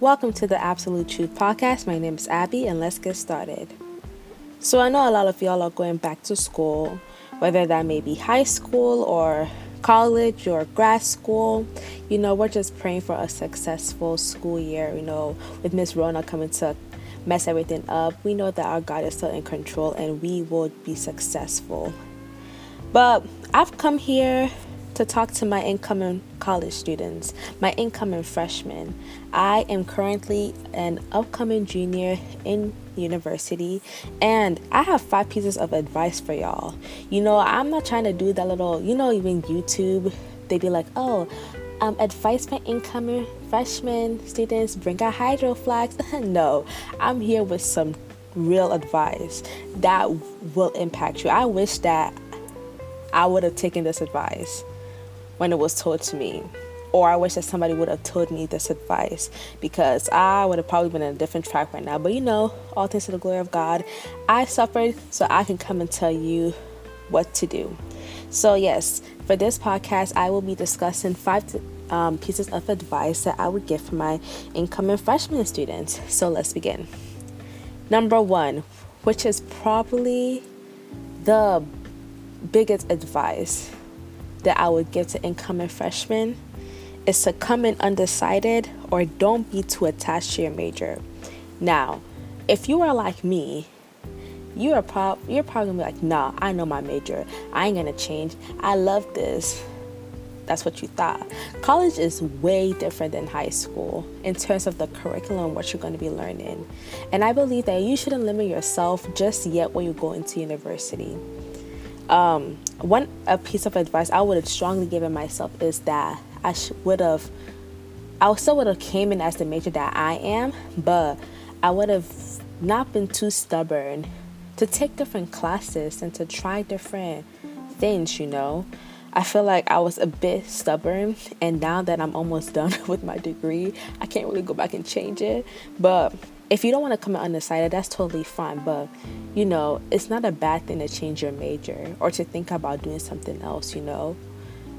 Welcome to the Absolute Truth Podcast. My name is Abby, and let's get started. So, I know a lot of y'all are going back to school, whether that may be high school or college or grad school. You know, we're just praying for a successful school year. You know, with Miss Rona coming to mess everything up, we know that our God is still in control and we will be successful. But I've come here to talk to my incoming college students, my incoming freshmen. I am currently an upcoming junior in university, and I have five pieces of advice for y'all. You know, I'm not trying to do that little, you know, even YouTube, they be like, oh, um, advice for incoming freshmen students bring out Hydro Flasks. no, I'm here with some real advice that will impact you. I wish that I would have taken this advice when it was told to me. Or I wish that somebody would have told me this advice because I would have probably been in a different track right now. But you know, all things to the glory of God. I suffered so I can come and tell you what to do. So, yes, for this podcast, I will be discussing five um, pieces of advice that I would give for my incoming freshman students. So, let's begin. Number one, which is probably the biggest advice that I would give to incoming freshmen is to come in undecided or don't be too attached to your major. Now, if you are like me, you are prob- you're probably gonna be like, nah, I know my major. I ain't gonna change. I love this. That's what you thought. College is way different than high school in terms of the curriculum, what you're to be learning. And I believe that you shouldn't limit yourself just yet when you go into university. Um, one a piece of advice I would have strongly given myself is that I sh- would have, I still would have came in as the major that I am, but I would have not been too stubborn to take different classes and to try different things. You know, I feel like I was a bit stubborn, and now that I'm almost done with my degree, I can't really go back and change it. But if you don't want to come out undecided, that's totally fine. But you know, it's not a bad thing to change your major or to think about doing something else, you know.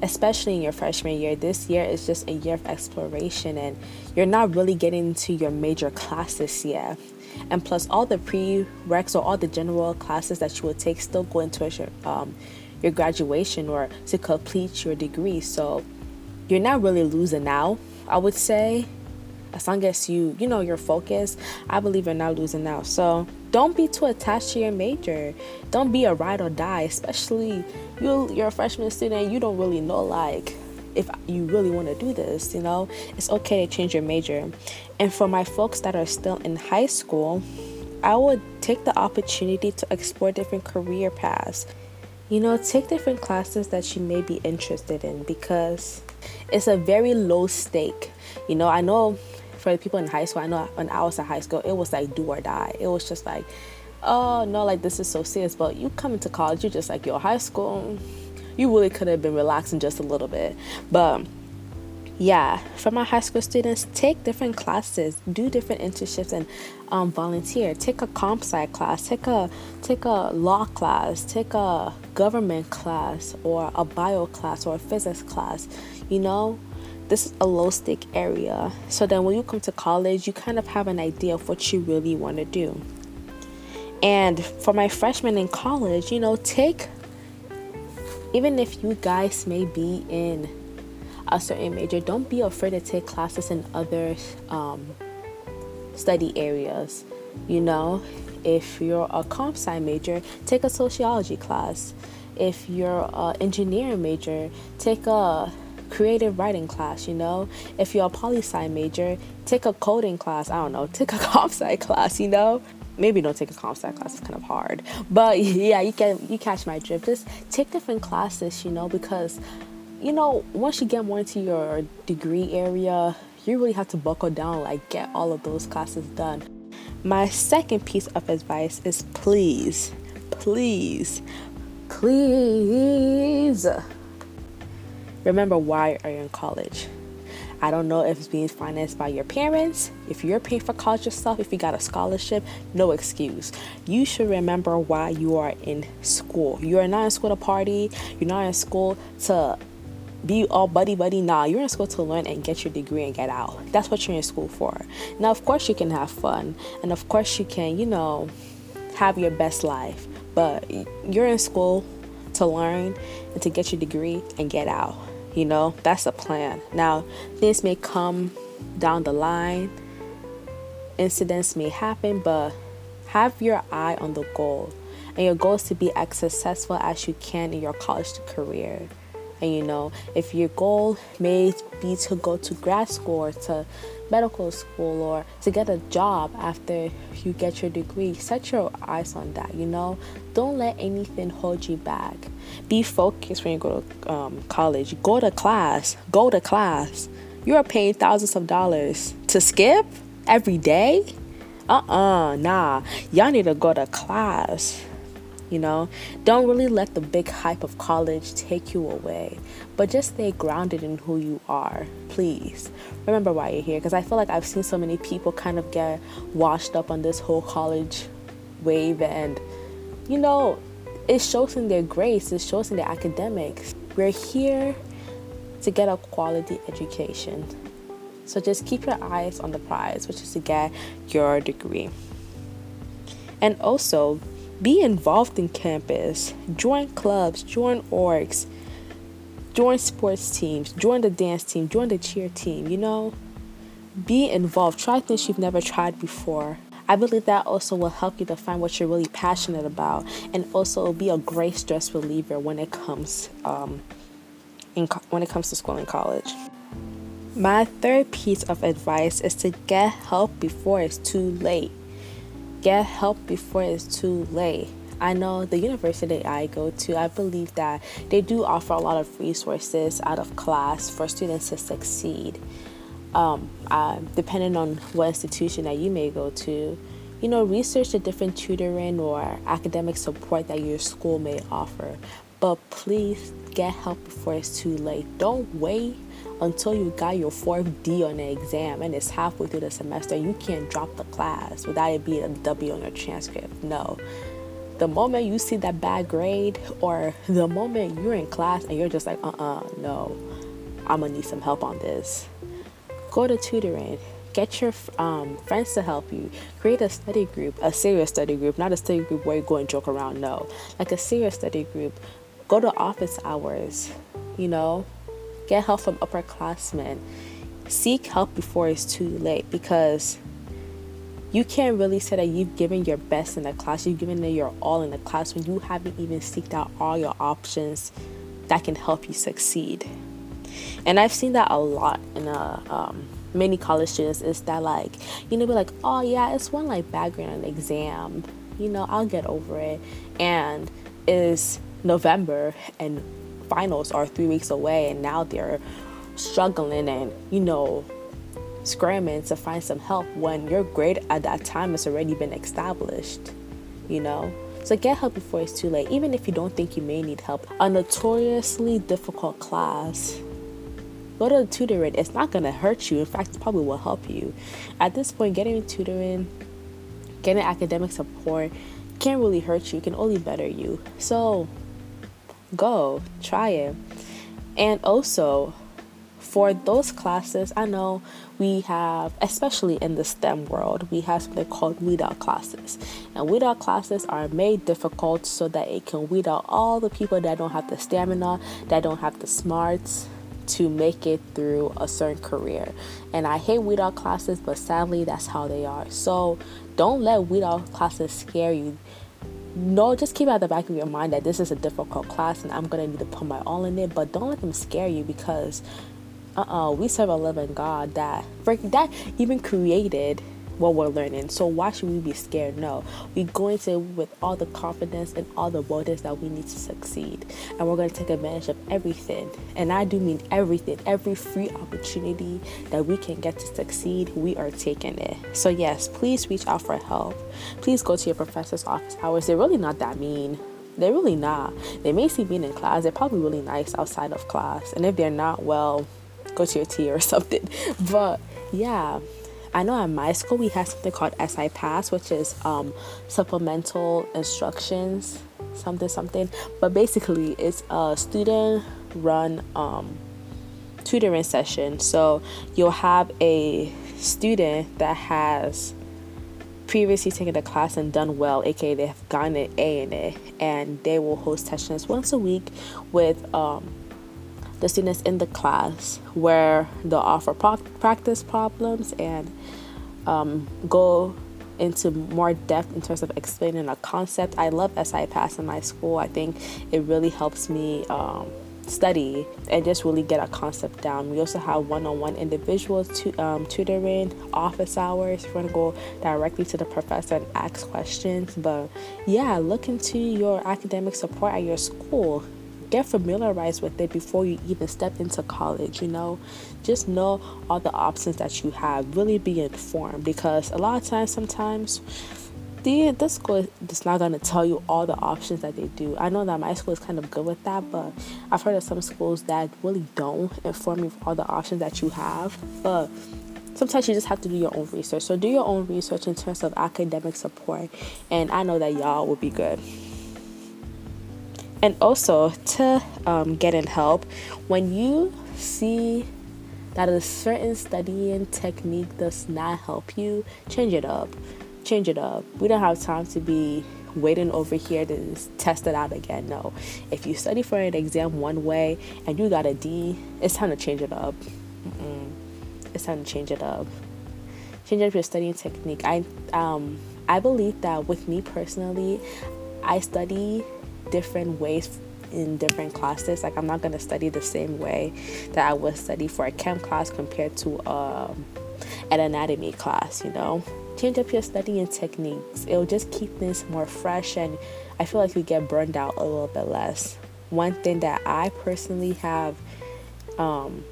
Especially in your freshman year, this year is just a year of exploration and you're not really getting into your major classes yet. And plus, all the prereqs or all the general classes that you will take still go into your, um, your graduation or to complete your degree. So you're not really losing out, I would say as long as you you know your focus, i believe you're not losing out. So don't be too attached to your major. Don't be a ride or die especially you you're a freshman student you don't really know like if you really want to do this you know? It's okay to change your major. And for my folks that are still in high school i would take the opportunity to explore different career paths. You know take different classes that you may be interested in because it's a very low stake. You know i know for the people in high school, I know when I was in high school, it was like do or die. It was just like, oh no, like this is so serious. But you come into college, you're just like, yo, high school, you really could have been relaxing just a little bit. But yeah, for my high school students, take different classes, do different internships, and um, volunteer. Take a comp sci class, take a take a law class, take a government class, or a bio class, or a physics class. You know, this is a low stake area. So then when you come to college, you kind of have an idea of what you really want to do. And for my freshmen in college, you know, take, even if you guys may be in a certain major, don't be afraid to take classes in other um, study areas. You know, if you're a comp sci major, take a sociology class. If you're an engineering major, take a creative writing class, you know? If you're a poli sci major, take a coding class. I don't know, take a comp sci class, you know? Maybe don't take a comp sci class, it's kind of hard. But yeah, you can you catch my drift. Just take different classes, you know, because you know, once you get more into your degree area, you really have to buckle down, like get all of those classes done. My second piece of advice is please, please, please Remember why are you in college? I don't know if it's being financed by your parents. If you're paying for college yourself, if you got a scholarship, no excuse. You should remember why you are in school. You are not in school to party. You're not in school to be all buddy buddy. Nah, you're in school to learn and get your degree and get out. That's what you're in school for. Now, of course, you can have fun, and of course, you can, you know, have your best life. But you're in school to learn and to get your degree and get out. You know, that's the plan. Now, things may come down the line, incidents may happen, but have your eye on the goal. And your goal is to be as successful as you can in your college career. And you know, if your goal may be to go to grad school or to medical school or to get a job after you get your degree, set your eyes on that, you know. Don't let anything hold you back. Be focused when you go to um, college. Go to class. Go to class. You are paying thousands of dollars to skip every day? Uh uh-uh, uh, nah. Y'all need to go to class you know? Don't really let the big hype of college take you away but just stay grounded in who you are please. Remember why you're here because i feel like i've seen so many people kind of get washed up on this whole college wave and you know it shows in their grades it shows in their academics. We're here to get a quality education. So just keep your eyes on the prize which is to get your degree. And also be involved in campus, join clubs, join orgs, join sports teams, join the dance team, join the cheer team, you know? Be involved, try things you've never tried before. I believe that also will help you to find what you're really passionate about and also be a great stress reliever when it comes um, co- when it comes to school and college. My third piece of advice is to get help before it's too late get help before it's too late. I know the university I go to, I believe that they do offer a lot of resources out of class for students to succeed. Um, uh, depending on what institution that you may go to, you know, research the different tutoring or academic support that your school may offer. But please get help before it's too late. Don't wait until you got your fourth D on the exam and it's halfway through the semester. You can't drop the class without it being a W on your transcript. No. The moment you see that bad grade, or the moment you're in class and you're just like, uh uh-uh, uh no, I'm gonna need some help on this. Go to tutoring get your um, friends to help you create a study group a serious study group not a study group where you go and joke around no like a serious study group go to office hours you know Get help from upperclassmen. Seek help before it's too late because you can't really say that you've given your best in the class, you've given it your all in the class when you haven't even seeked out all your options that can help you succeed. And I've seen that a lot in uh, um, many college students is that like, you know, be like, oh yeah, it's one like background exam, you know, I'll get over it. And is November and finals are three weeks away and now they're struggling and you know scrambling to find some help when your grade at that time has already been established you know? So get help before it's too late even if you don't think you may need help. A notoriously difficult class. Go to tutoring it's not to hurt you. In fact it probably will help you. At this point getting tutoring getting academic support can't really hurt you it can only better you. So go try it. And also for those classes i know we have especially in the stem world we have something called weed out classes. And weed out classes are made difficult so that it can weed out all the people that don't have the stamina that don't have the smarts to make it through a certain career. And i hate weed out classes but sadly that's how they are. So don't let weed out classes scare you no, just keep it at the back of your mind that this is a difficult class and I'm gonna need to put my all in it, but don't let them scare you because uh uh we serve a living God that freaking that even created what we're learning. So why should we be scared? No, we go into it with all the confidence and all the boldness that we need to succeed, and we're going to take advantage of everything. And I do mean everything, every free opportunity that we can get to succeed, we are taking it. So yes, please reach out for help. Please go to your professor's office hours. They're really not that mean. They're really not. They may see being in class. They're probably really nice outside of class. And if they're not, well, go to your tea or something. But yeah, I know at my school we have something called SI Pass, which is um, supplemental instructions, something something. But basically, it's a student-run um, tutoring session. So you'll have a student that has previously taken the class and done well, aka they have gotten an A in it, and they will host sessions once a week with um, the students in the class where they'll offer pro- practice problems and um, go into more depth in terms of explaining a concept. I love SI Pass in my school. I think it really helps me um, study and just really get a concept down. We also have one-on-one individual tu- um, tutoring, office hours. We're gonna go directly to the professor and ask questions. But yeah, look into your academic support at your school. Get familiarized with it before you even step into college. You know, just know all the options that you have. Really be informed because a lot of times, sometimes the this school is not going to tell you all the options that they do. I know that my school is kind of good with that, but I've heard of some schools that really don't inform you of all the options that you have. But sometimes you just have to do your own research. So do your own research in terms of academic support, and I know that y'all will be good. And also to um, get in help, when you see that a certain studying technique does not help you, change it up change it up. We don't have time to be waiting over here to test it out again. No. If you study for an exam one way and you got a D, it's time to change it up. Mm-mm. It's time to change it up. Change up your studying technique. I um I believe that with me personally, I study different ways in different classes. Like I'm not gonna study the same way that I would study for a chem class compared to um, an anatomy class. You know, change up your studying techniques. It'll just keep things more fresh, and I feel like you get burned out a little bit less. One thing that I personally have um,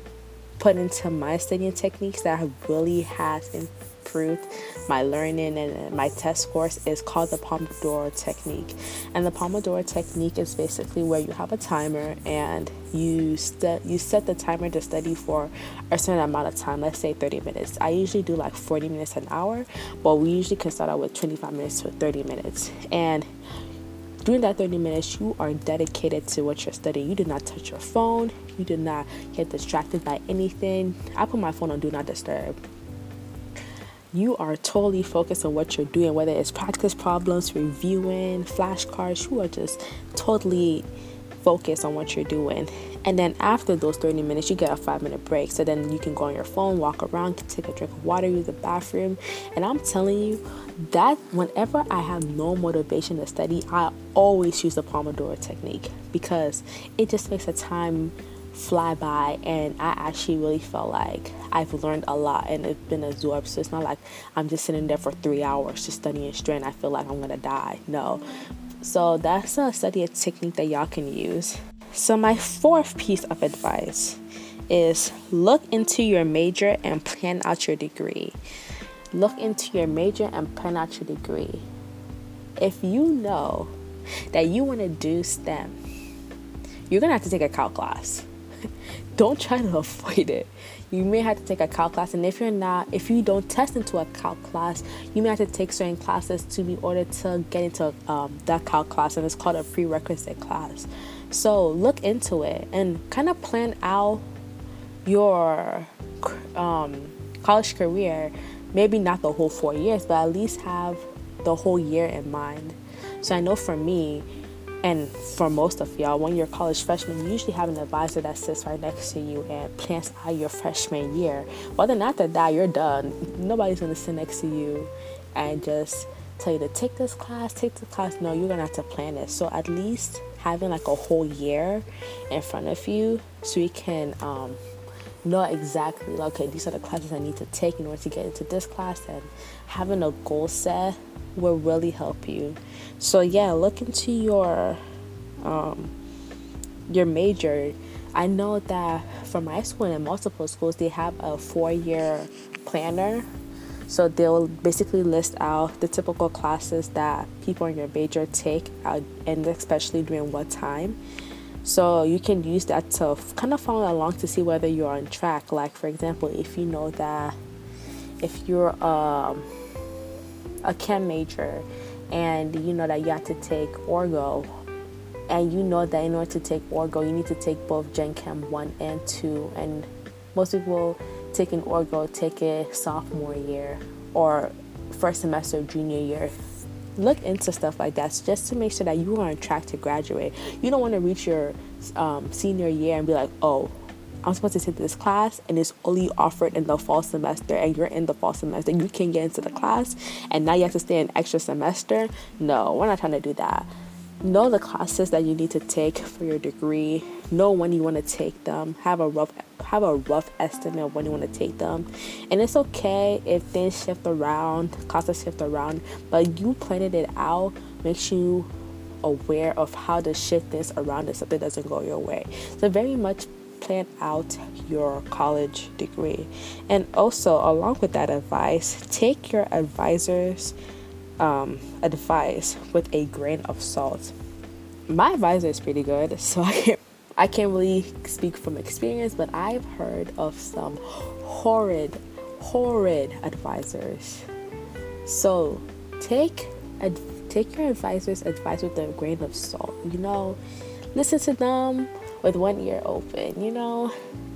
put into my studying techniques that have really has improved my learning and my test scores is called the Pomodoro technique. And the Pomodoro technique is basically where you have a timer and you set you set the timer to study for a certain amount of time, let's say 30 minutes. I usually do like 40 minutes an hour, but we usually can start out with 25 minutes to 30 minutes. And during that 30 minutes, you are dedicated to what you're studying. You do not touch your phone. You do not get distracted by anything. I put my phone on do not disturb you are totally focused on what you're doing, whether it's practice problems, reviewing, flashcards, you are just totally focused on what you're doing. And then after those 30 minutes, you get a five minute break. So then you can go on your phone, walk around, take a drink of water, use the bathroom. And I'm telling you, that whenever I have no motivation to study, I always use the Pomodoro technique because it just makes the time fly by and I actually really felt like I've learned a lot and it's been absorbed. So it's not like I'm just sitting there for three hours just studying straight and I feel like I'm gonna die. No. So that's a study technique that y'all can use. So my fourth piece of advice is look into your major and plan out your degree. Look into your major and plan out your degree. If you know that you want to do STEM, you're gonna have to take a calc class don't try to avoid it. You may have to take a calc class, and if you're not, if you don't test into a calc class, you may have to take certain classes to be order to get into um, that calc class, and it's called a prerequisite class. So look into it and kind of plan out your um, college career. Maybe not the whole four years, but at least have the whole year in mind. So I know for me, and for most of y'all, when you're a college freshman, you usually have an advisor that sits right next to you and plans out your freshman year. But then after that, you're done. Nobody's gonna sit next to you and just tell you to take this class, take this class. No, you're gonna have to plan it. So at least having like a whole year in front of you, so you can um, know exactly like, okay, these are the classes I need to take in order to get into this class, and having a goal set will really help you. So yeah, look into your um, your major. I know that for my school and multiple schools, they have a four-year planner. So they'll basically list out the typical classes that people in your major take, uh, and especially during what time. So you can use that to kind of follow along to see whether you're on track. Like for example, if you know that if you're um, a chem major and you know that you have to take orgo and you know that in order to take orgo you need to take both gen chem 1 and 2 and most people take an orgo take it sophomore year or first semester junior year look into stuff like that just to make sure that you are on track to graduate you don't want to reach your um, senior year and be like oh I'm supposed to take this class and it's only offered in the fall semester and you're in the fall semester. You can't get into the class and now you have to stay an extra semester. No, we're not trying to do that. Know the classes that you need to take for your degree. Know when you want to take them. Have a rough have a rough estimate of when you want to take them. And it's okay if things shift around, classes shift around, but you planning it out makes you aware of how to shift this around if something doesn't go your way. So very much plan out your college degree. And also, along with that advice, take your advisor's um, advice with a grain of salt. My advisor is pretty good, so I can't I can't really speak from experience, but I've heard of some horrid, horrid advisors. So take ad- take your advisor's advice with a grain of salt. You know, listen to them with one ear open. You know,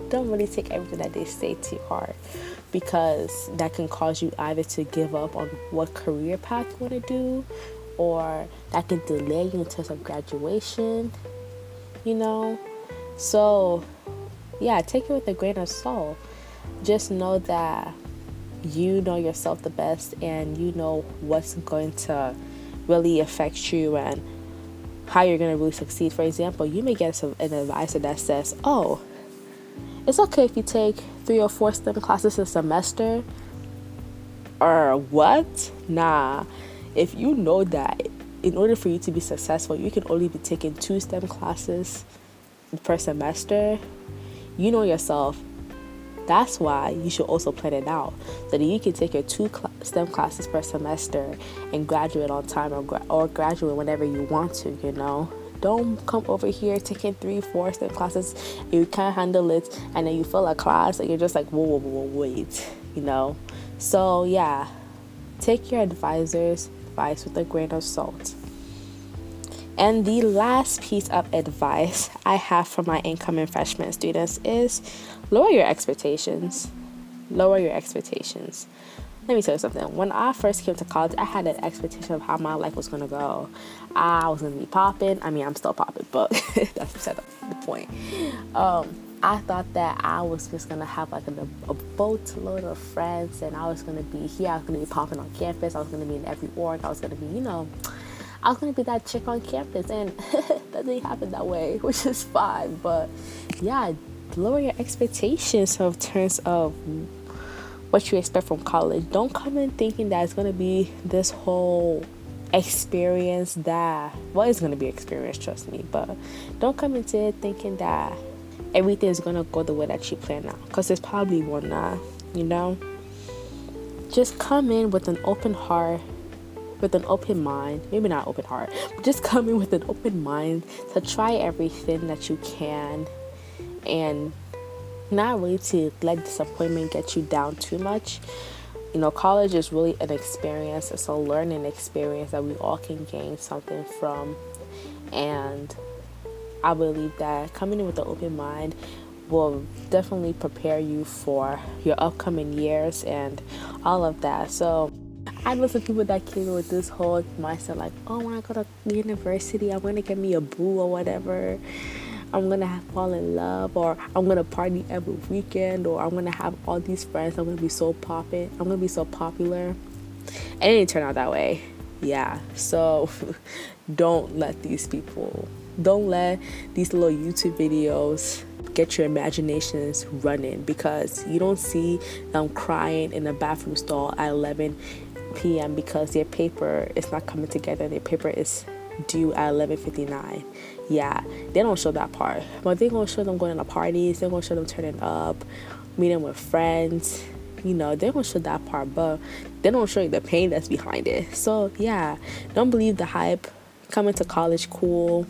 don't really take everything that they say too hard because that can cause you either to give up on what career path you want to do or that can delay you in terms of graduation. You know, so, yeah, take it with a grain of salt. Just know that you know yourself the best and you know what's going to really affect you and how you're going to really succeed. For example, you may get some, an advisor that says, Oh, it's okay if you take three or four STEM classes a semester. Or what? Nah. If you know that in order for you to be successful, you can only be taking two STEM classes per semester, you know yourself. That's why you should also plan it out so that you can take your two cl- STEM classes per semester and graduate on time or, gra- or graduate whenever you want to, you know. Don't come over here taking three, four STEM classes, you can't handle it, and then you fill a class and you're just like, whoa, whoa, whoa, wait, you know. So, yeah, take your advisor's advice with a grain of salt. And the last piece of advice I have for my incoming freshman students is lower your expectations. Lower your expectations. Let me tell you something. When I first came to college, I had an expectation of how my life was to go. I was to be popping. I mean, I'm still popping, but that's beside the point. Um, I thought that I was just gonna have like a, a boatload of friends, and I was gonna be here. I was gonna be popping on campus. I was gonna be in every org. I was gonna be, you know, I was gonna be that chick on campus, and that didn't happen that way, which is fine. But yeah, lower your expectations in terms of what you expect from college. Don't come in thinking that it's gonna be this whole experience that well it's gonna be experience trust me but don't come into it thinking that everything is gonna go the way that you plan out because it's probably will not you know just come in with an open heart with an open mind, maybe not open heart, but just come in with an open mind to try everything that you can and not really to let disappointment get you down too much. You know, college is really an experience, it's a learning experience that we all can gain something from. And I believe that coming in with an open mind will definitely prepare you for your upcoming years and all of that. So, I know some people that came with this whole mindset like, oh, when I go to university, I'm gonna get me a boo or whatever. I'm gonna fall in love, or I'm gonna party every weekend, or I'm gonna have all these friends. I'm gonna be so popping. I'm gonna be so popular. And it didn't turn out that way. Yeah. So don't let these people, don't let these little YouTube videos get your imaginations running because you don't see them crying in a bathroom stall at 11 p.m. because their paper is not coming together. Their paper is due at 11:59. Yeah, they don't show that part, but they're gonna show them going to parties. They're gonna show them turning up, meeting with friends. You know, they're gonna show that part, but they don't show you the pain that's behind it. So yeah, don't believe the hype. Coming to college cool,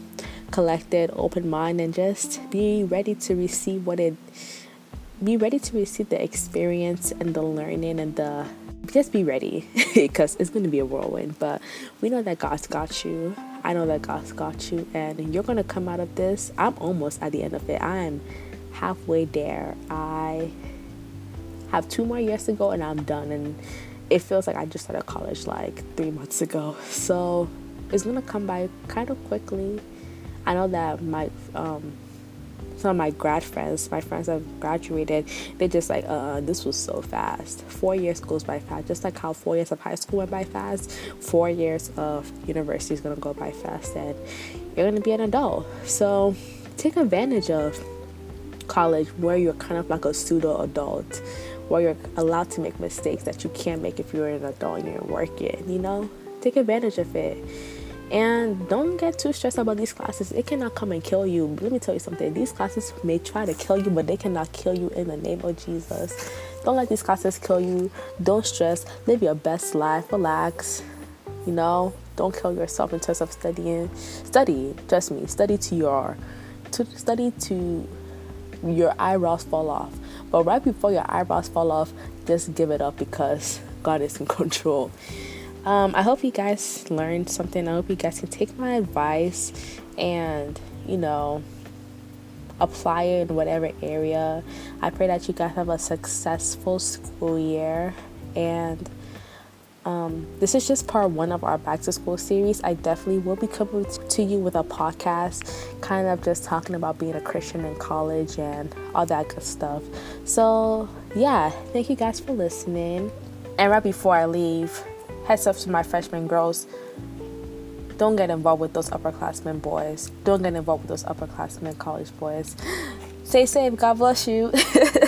collected, open mind, and just be ready to receive what it. Be ready to receive the experience and the learning and the just be ready because it's going to be a whirlwind. But we know that God's got you. I know that God's got you, and you're going to come out of this. I'm almost at the end of it. I'm halfway there. I have two more years to go and I'm done. And it feels like I just started college like three months ago. So it's gonna come by kind of quickly. I know that my um, some of my grad friends, my friends have graduated, they're just like, uh, this was so fast. Four years goes by fast, just like how four years of high school went by fast. Four years of university is gonna go by fast, and you're gonna be an adult. So take advantage of college where you're kind of like a pseudo adult, where you're allowed to make mistakes that you can't make if you're an adult and you're working. You know, take advantage of it and don't get too stressed about these classes. It cannot come and kill you. Let me tell you something. These classes may try to kill you, but they cannot kill you in the name of Jesus. Don't let these classes kill you. Don't stress. Live your best life. Relax. You know, don't kill yourself in terms of studying. Study, trust me, study to your to study to your eyebrows fall off. But right before your eyebrows fall off, just give it up because God is in control. Um, I hope you guys learned something. I hope you guys can take my advice and, you know, apply it in whatever area. I pray that you guys have a successful school year. And um, this is just part one of our back to school series. I definitely will be coming to you with a podcast, kind of just talking about being a Christian in college and all that good stuff. So, yeah, thank you guys for listening. And right before I leave, heads up to my freshman girls don't get involved with those upperclassmen boys. Don't get involved with those upperclassmen college boys. Stay safe. God bless you.